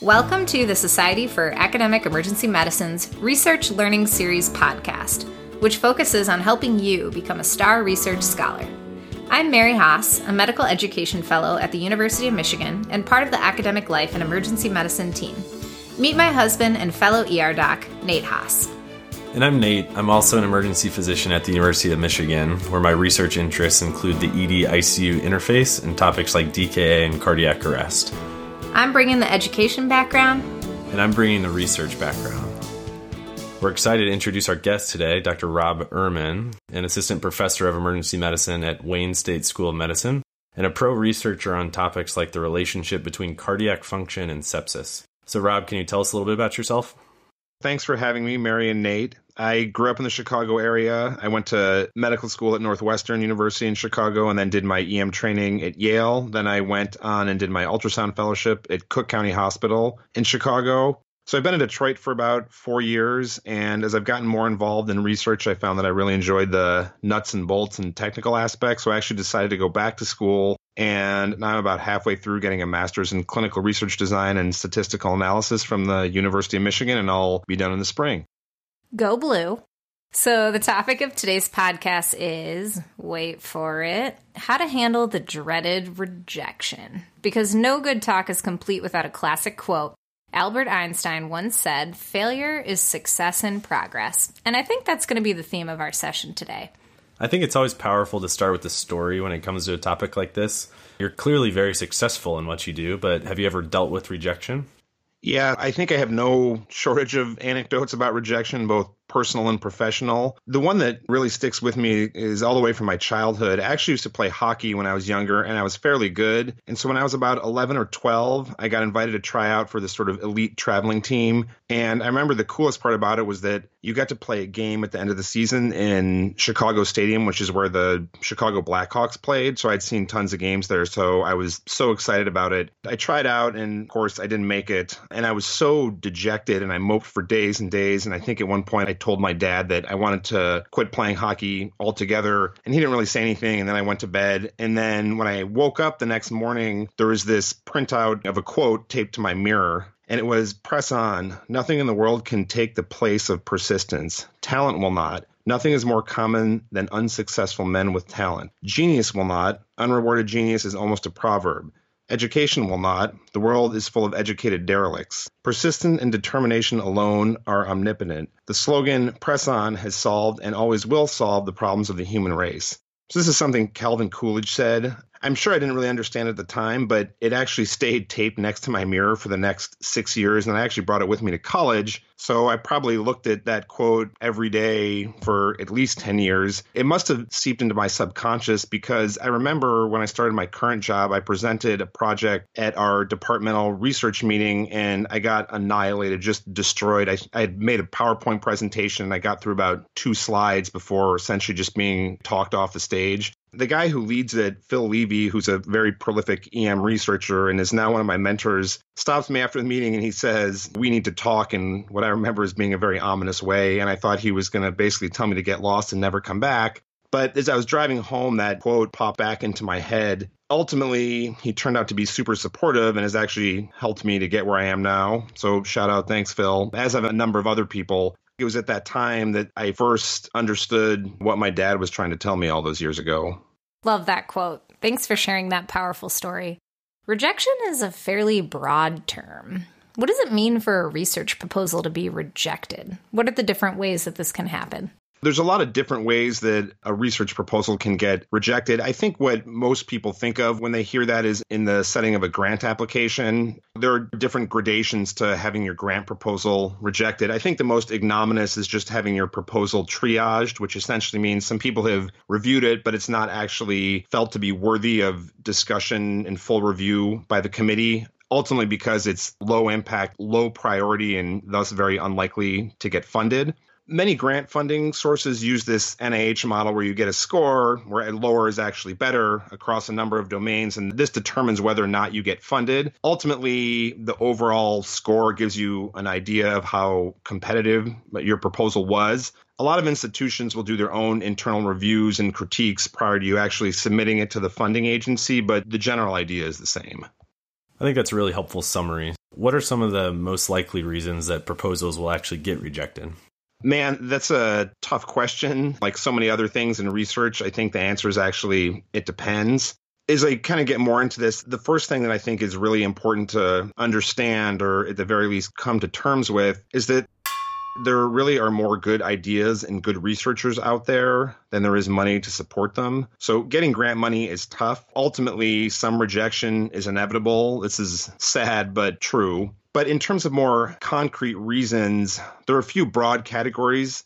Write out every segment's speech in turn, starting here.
Welcome to the Society for Academic Emergency Medicine's Research Learning Series podcast, which focuses on helping you become a star research scholar. I'm Mary Haas, a medical education fellow at the University of Michigan and part of the Academic Life in Emergency Medicine team. Meet my husband and fellow ER doc, Nate Haas. And I'm Nate. I'm also an emergency physician at the University of Michigan, where my research interests include the ED ICU interface and topics like DKA and cardiac arrest. I'm bringing the education background. And I'm bringing the research background. We're excited to introduce our guest today, Dr. Rob Ehrman, an assistant professor of emergency medicine at Wayne State School of Medicine, and a pro researcher on topics like the relationship between cardiac function and sepsis. So, Rob, can you tell us a little bit about yourself? Thanks for having me, Mary and Nate. I grew up in the Chicago area. I went to medical school at Northwestern University in Chicago and then did my EM training at Yale. Then I went on and did my ultrasound fellowship at Cook County Hospital in Chicago. So I've been in Detroit for about four years. And as I've gotten more involved in research, I found that I really enjoyed the nuts and bolts and technical aspects. So I actually decided to go back to school and now I'm about halfway through getting a master's in clinical research design and statistical analysis from the University of Michigan, and I'll be done in the spring. Go blue. So, the topic of today's podcast is wait for it how to handle the dreaded rejection. Because no good talk is complete without a classic quote. Albert Einstein once said, Failure is success in progress. And I think that's going to be the theme of our session today. I think it's always powerful to start with the story when it comes to a topic like this. You're clearly very successful in what you do, but have you ever dealt with rejection? Yeah, I think I have no shortage of anecdotes about rejection, both personal and professional. The one that really sticks with me is all the way from my childhood. I actually used to play hockey when I was younger and I was fairly good. And so when I was about 11 or 12, I got invited to try out for this sort of elite traveling team. And I remember the coolest part about it was that you got to play a game at the end of the season in Chicago Stadium, which is where the Chicago Blackhawks played. So I'd seen tons of games there. So I was so excited about it. I tried out and of course I didn't make it. And I was so dejected and I moped for days and days. And I think at one point I told my dad that I wanted to quit playing hockey altogether, and he didn't really say anything. And then I went to bed. And then when I woke up the next morning, there was this printout of a quote taped to my mirror. And it was press on. Nothing in the world can take the place of persistence. Talent will not. Nothing is more common than unsuccessful men with talent. Genius will not. Unrewarded genius is almost a proverb. Education will not. The world is full of educated derelicts. Persistence and determination alone are omnipotent. The slogan, Press On, has solved and always will solve the problems of the human race. So, this is something Calvin Coolidge said. I'm sure I didn't really understand at the time, but it actually stayed taped next to my mirror for the next six years. And I actually brought it with me to college. So I probably looked at that quote every day for at least 10 years. It must have seeped into my subconscious because I remember when I started my current job, I presented a project at our departmental research meeting and I got annihilated, just destroyed. I, I had made a PowerPoint presentation and I got through about two slides before essentially just being talked off the stage. The guy who leads it, Phil Levy, who's a very prolific EM researcher and is now one of my mentors, stops me after the meeting and he says, We need to talk in what I remember as being a very ominous way. And I thought he was going to basically tell me to get lost and never come back. But as I was driving home, that quote popped back into my head. Ultimately, he turned out to be super supportive and has actually helped me to get where I am now. So, shout out, thanks, Phil. As have a number of other people. It was at that time that I first understood what my dad was trying to tell me all those years ago. Love that quote. Thanks for sharing that powerful story. Rejection is a fairly broad term. What does it mean for a research proposal to be rejected? What are the different ways that this can happen? There's a lot of different ways that a research proposal can get rejected. I think what most people think of when they hear that is in the setting of a grant application. There are different gradations to having your grant proposal rejected. I think the most ignominious is just having your proposal triaged, which essentially means some people have reviewed it, but it's not actually felt to be worthy of discussion and full review by the committee ultimately because it's low impact, low priority, and thus very unlikely to get funded many grant funding sources use this NIH model where you get a score where a lower is actually better across a number of domains, and this determines whether or not you get funded. Ultimately, the overall score gives you an idea of how competitive your proposal was. A lot of institutions will do their own internal reviews and critiques prior to you actually submitting it to the funding agency, but the general idea is the same. I think that's a really helpful summary. What are some of the most likely reasons that proposals will actually get rejected? Man, that's a tough question. Like so many other things in research, I think the answer is actually it depends. As I kind of get more into this, the first thing that I think is really important to understand, or at the very least come to terms with, is that there really are more good ideas and good researchers out there than there is money to support them. So getting grant money is tough. Ultimately, some rejection is inevitable. This is sad, but true. But in terms of more concrete reasons, there are a few broad categories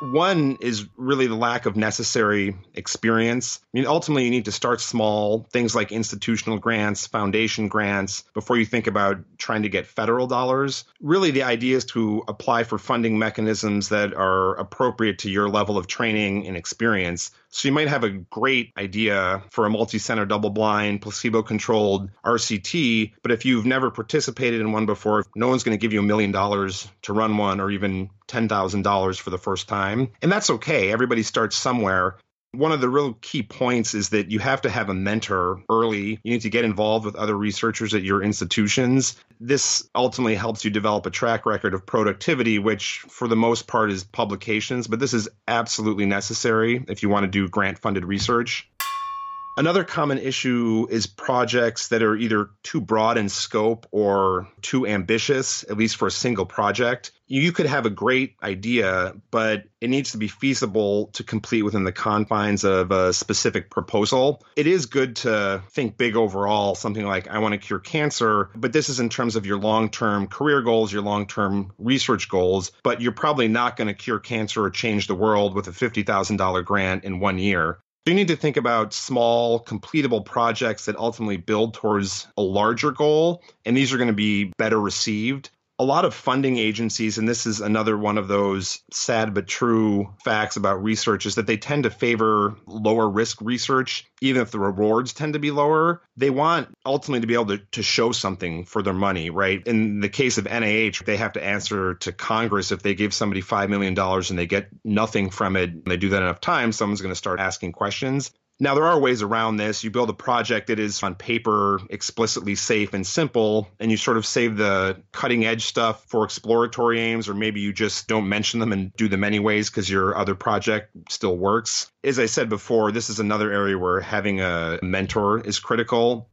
one is really the lack of necessary experience. I mean, ultimately, you need to start small, things like institutional grants, foundation grants, before you think about trying to get federal dollars. Really, the idea is to apply for funding mechanisms that are appropriate to your level of training and experience. So you might have a great idea for a multi-center double-blind placebo-controlled RCT, but if you've never participated in one before, no one's going to give you a million dollars to run one or even $10,000 for the first time. And that's okay. Everybody starts somewhere. One of the real key points is that you have to have a mentor early. You need to get involved with other researchers at your institutions. This ultimately helps you develop a track record of productivity, which for the most part is publications, but this is absolutely necessary if you want to do grant funded research. Another common issue is projects that are either too broad in scope or too ambitious, at least for a single project. You could have a great idea, but it needs to be feasible to complete within the confines of a specific proposal. It is good to think big overall, something like, I want to cure cancer, but this is in terms of your long term career goals, your long term research goals, but you're probably not going to cure cancer or change the world with a $50,000 grant in one year. You need to think about small, completable projects that ultimately build towards a larger goal, and these are going to be better received. A lot of funding agencies, and this is another one of those sad but true facts about research, is that they tend to favor lower risk research, even if the rewards tend to be lower. They want ultimately to be able to, to show something for their money, right? In the case of NIH, they have to answer to Congress if they give somebody $5 million and they get nothing from it, and they do that enough times, someone's going to start asking questions. Now, there are ways around this. You build a project that is on paper explicitly safe and simple, and you sort of save the cutting edge stuff for exploratory aims, or maybe you just don't mention them and do them anyways because your other project still works. As I said before, this is another area where having a mentor is critical.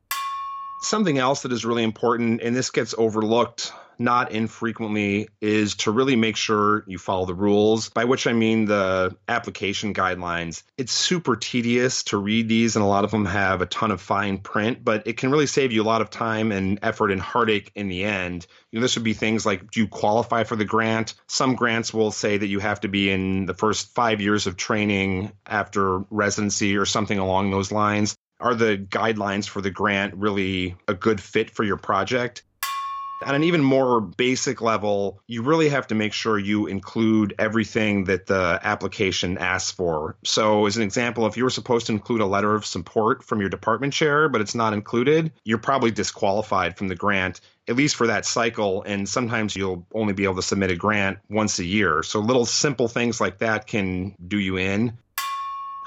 Something else that is really important, and this gets overlooked not infrequently is to really make sure you follow the rules, by which I mean the application guidelines. It's super tedious to read these, and a lot of them have a ton of fine print, but it can really save you a lot of time and effort and heartache in the end. You know, this would be things like do you qualify for the grant? Some grants will say that you have to be in the first five years of training after residency or something along those lines. Are the guidelines for the grant really a good fit for your project? At an even more basic level, you really have to make sure you include everything that the application asks for. So, as an example, if you were supposed to include a letter of support from your department chair, but it's not included, you're probably disqualified from the grant at least for that cycle. And sometimes you'll only be able to submit a grant once a year. So little simple things like that can do you in.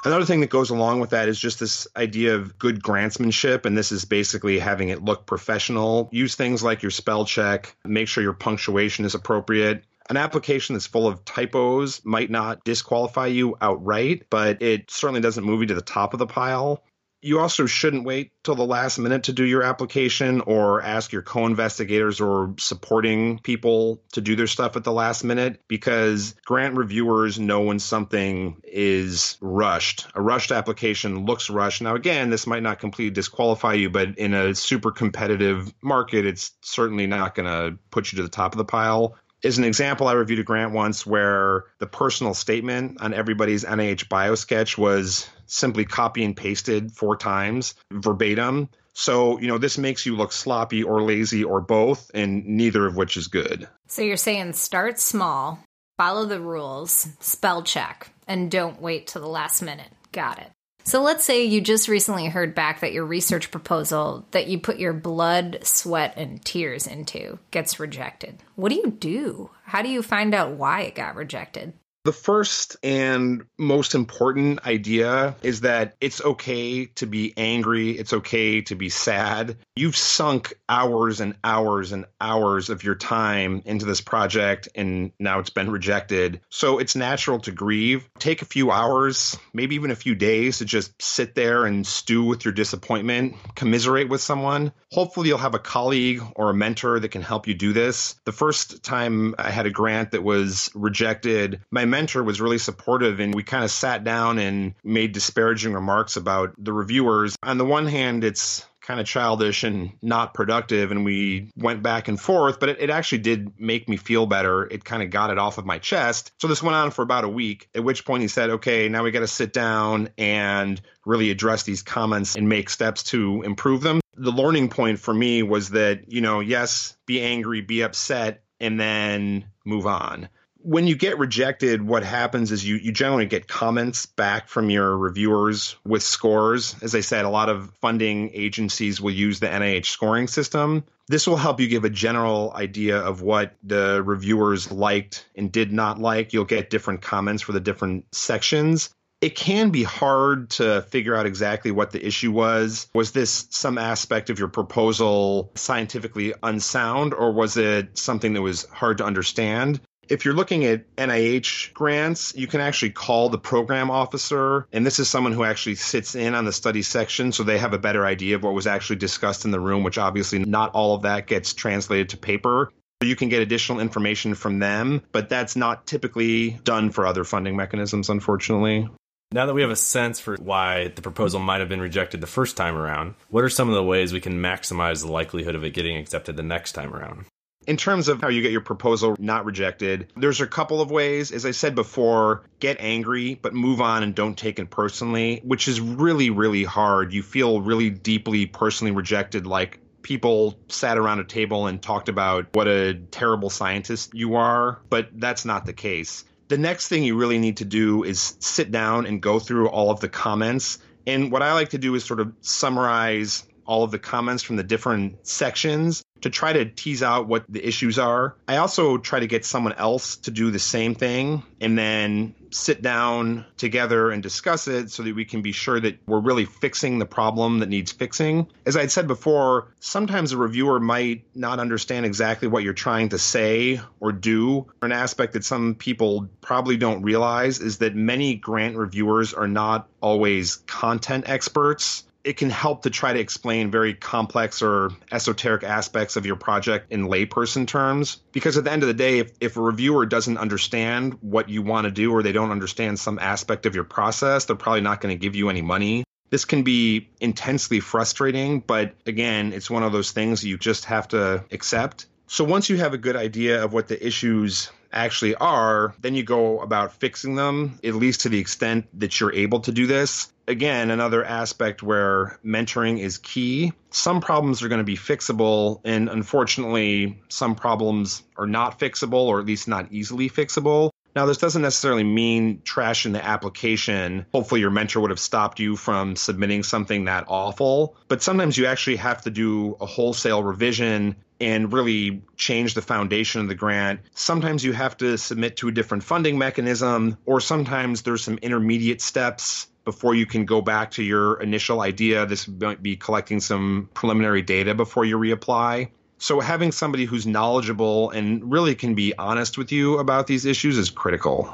Another thing that goes along with that is just this idea of good grantsmanship. And this is basically having it look professional. Use things like your spell check, make sure your punctuation is appropriate. An application that's full of typos might not disqualify you outright, but it certainly doesn't move you to the top of the pile you also shouldn't wait till the last minute to do your application or ask your co-investigators or supporting people to do their stuff at the last minute because grant reviewers know when something is rushed. A rushed application looks rushed. Now again, this might not completely disqualify you, but in a super competitive market, it's certainly not going to put you to the top of the pile as an example, I reviewed a grant once where the personal statement on everybody's NIH biosketch was simply copy and pasted four times verbatim. So, you know, this makes you look sloppy or lazy or both, and neither of which is good. So, you're saying start small, follow the rules, spell check, and don't wait till the last minute. Got it. So let's say you just recently heard back that your research proposal that you put your blood, sweat, and tears into gets rejected. What do you do? How do you find out why it got rejected? The first and most important idea is that it's okay to be angry. It's okay to be sad. You've sunk hours and hours and hours of your time into this project and now it's been rejected. So it's natural to grieve. Take a few hours, maybe even a few days to just sit there and stew with your disappointment, commiserate with someone. Hopefully, you'll have a colleague or a mentor that can help you do this. The first time I had a grant that was rejected, my mentor was really supportive and we kind of sat down and made disparaging remarks about the reviewers. On the one hand, it's kind of childish and not productive and we went back and forth but it, it actually did make me feel better. It kind of got it off of my chest. So this went on for about a week at which point he said okay now we got to sit down and really address these comments and make steps to improve them. The learning point for me was that you know yes be angry be upset and then move on when you get rejected, what happens is you, you generally get comments back from your reviewers with scores. As I said, a lot of funding agencies will use the NIH scoring system. This will help you give a general idea of what the reviewers liked and did not like. You'll get different comments for the different sections. It can be hard to figure out exactly what the issue was. Was this some aspect of your proposal scientifically unsound, or was it something that was hard to understand? If you're looking at NIH grants, you can actually call the program officer, and this is someone who actually sits in on the study section, so they have a better idea of what was actually discussed in the room, which obviously not all of that gets translated to paper. So you can get additional information from them, but that's not typically done for other funding mechanisms, unfortunately. Now that we have a sense for why the proposal might have been rejected the first time around, what are some of the ways we can maximize the likelihood of it getting accepted the next time around? In terms of how you get your proposal not rejected, there's a couple of ways. As I said before, get angry, but move on and don't take it personally, which is really, really hard. You feel really deeply personally rejected, like people sat around a table and talked about what a terrible scientist you are, but that's not the case. The next thing you really need to do is sit down and go through all of the comments. And what I like to do is sort of summarize all of the comments from the different sections to try to tease out what the issues are. I also try to get someone else to do the same thing and then sit down together and discuss it so that we can be sure that we're really fixing the problem that needs fixing. As I had said before, sometimes a reviewer might not understand exactly what you're trying to say or do. An aspect that some people probably don't realize is that many grant reviewers are not always content experts it can help to try to explain very complex or esoteric aspects of your project in layperson terms. Because at the end of the day, if, if a reviewer doesn't understand what you want to do or they don't understand some aspect of your process, they're probably not going to give you any money. This can be intensely frustrating, but again, it's one of those things you just have to accept. So once you have a good idea of what the issues actually are, then you go about fixing them, at least to the extent that you're able to do this. Again, another aspect where mentoring is key. Some problems are going to be fixable, and unfortunately, some problems are not fixable, or at least not easily fixable. Now, this doesn't necessarily mean trash in the application. Hopefully, your mentor would have stopped you from submitting something that awful. But sometimes you actually have to do a wholesale revision and really change the foundation of the grant. Sometimes you have to submit to a different funding mechanism, or sometimes there's some intermediate steps before you can go back to your initial idea. This might be collecting some preliminary data before you reapply. So having somebody who's knowledgeable and really can be honest with you about these issues is critical.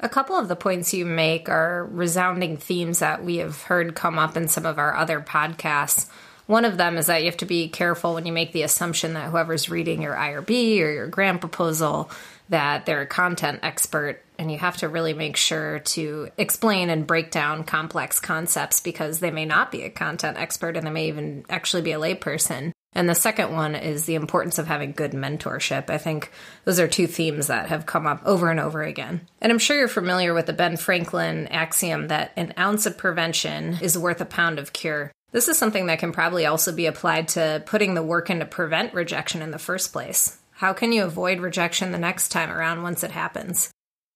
A couple of the points you make are resounding themes that we have heard come up in some of our other podcasts. One of them is that you have to be careful when you make the assumption that whoever's reading your IRB or your grant proposal that they're a content expert and you have to really make sure to explain and break down complex concepts because they may not be a content expert and they may even actually be a layperson. And the second one is the importance of having good mentorship. I think those are two themes that have come up over and over again. And I'm sure you're familiar with the Ben Franklin axiom that an ounce of prevention is worth a pound of cure. This is something that can probably also be applied to putting the work in to prevent rejection in the first place. How can you avoid rejection the next time around once it happens?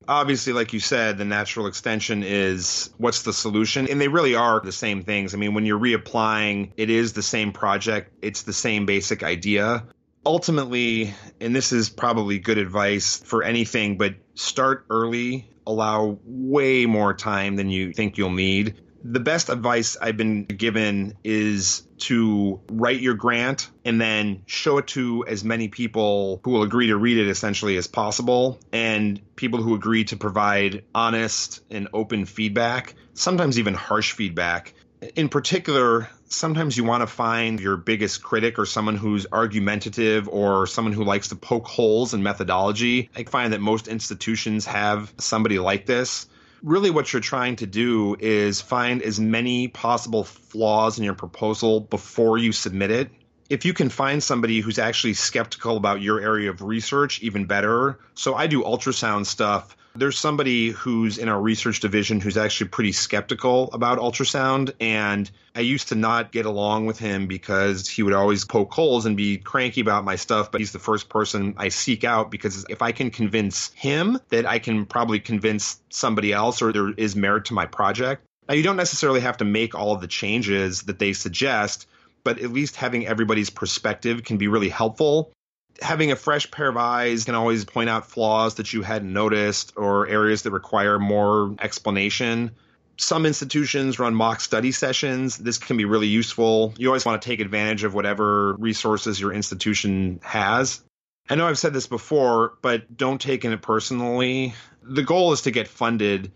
obviously, like you said, the natural extension is what's the solution? And they really are the same things. I mean, when you're reapplying, it is the same project, it's the same basic idea. ultimately, and this is probably good advice for anything, but start early, allow way more time than you think you'll need. The best advice I've been given is to write your grant and then show it to as many people who will agree to read it essentially as possible and people who agree to provide honest and open feedback, sometimes even harsh feedback. In particular, sometimes you want to find your biggest critic or someone who's argumentative or someone who likes to poke holes in methodology. I find that most institutions have somebody like this. Really, what you're trying to do is find as many possible flaws in your proposal before you submit it. If you can find somebody who's actually skeptical about your area of research, even better. So, I do ultrasound stuff there's somebody who's in our research division who's actually pretty skeptical about ultrasound. And I used to not get along with him because he would always poke holes and be cranky about my stuff. But he's the first person I seek out because if I can convince him that I can probably convince somebody else or there is merit to my project. Now, you don't necessarily have to make all of the changes that they suggest, but at least having everybody's perspective can be really helpful having a fresh pair of eyes can always point out flaws that you hadn't noticed or areas that require more explanation. Some institutions run mock study sessions. This can be really useful. You always want to take advantage of whatever resources your institution has. I know I've said this before, but don't take it personally. The goal is to get funded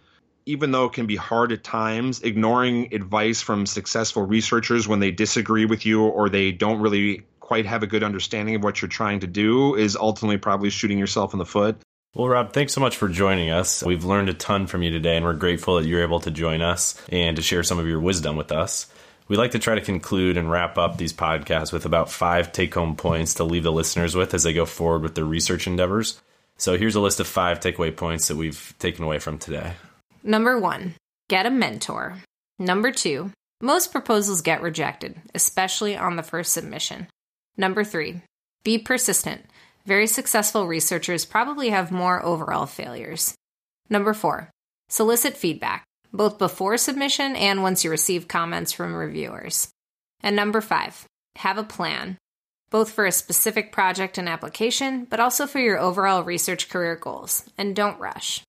even though it can be hard at times, ignoring advice from successful researchers when they disagree with you or they don't really quite have a good understanding of what you're trying to do is ultimately probably shooting yourself in the foot. Well, Rob, thanks so much for joining us. We've learned a ton from you today, and we're grateful that you're able to join us and to share some of your wisdom with us. We like to try to conclude and wrap up these podcasts with about five take home points to leave the listeners with as they go forward with their research endeavors. So here's a list of five takeaway points that we've taken away from today. Number one, get a mentor. Number two, most proposals get rejected, especially on the first submission. Number three, be persistent. Very successful researchers probably have more overall failures. Number four, solicit feedback, both before submission and once you receive comments from reviewers. And number five, have a plan, both for a specific project and application, but also for your overall research career goals. And don't rush.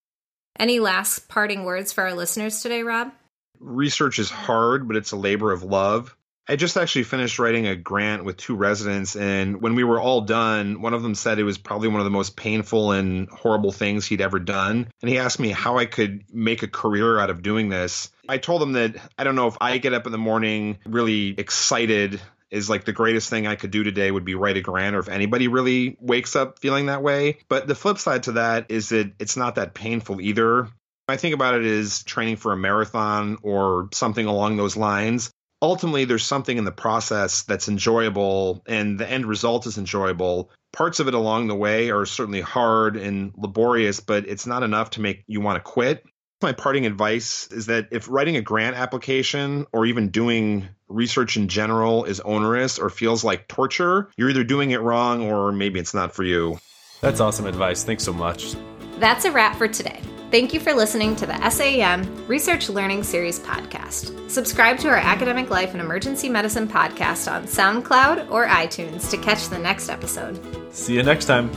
Any last parting words for our listeners today, Rob? Research is hard, but it's a labor of love. I just actually finished writing a grant with two residents, and when we were all done, one of them said it was probably one of the most painful and horrible things he'd ever done. And he asked me how I could make a career out of doing this. I told him that I don't know if I get up in the morning really excited is like the greatest thing I could do today would be write a grant, or if anybody really wakes up feeling that way. But the flip side to that is that it's not that painful either. I think about it as training for a marathon or something along those lines ultimately there's something in the process that's enjoyable and the end result is enjoyable. Parts of it along the way are certainly hard and laborious but it's not enough to make you want to quit. My parting advice is that if writing a grant application or even doing research in general is onerous or feels like torture you're either doing it wrong or maybe it's not for you. That's awesome advice. Thanks so much. That's a wrap for today Thank you for listening to the SAEM Research Learning Series podcast. Subscribe to our Academic Life in Emergency Medicine podcast on SoundCloud or iTunes to catch the next episode. See you next time.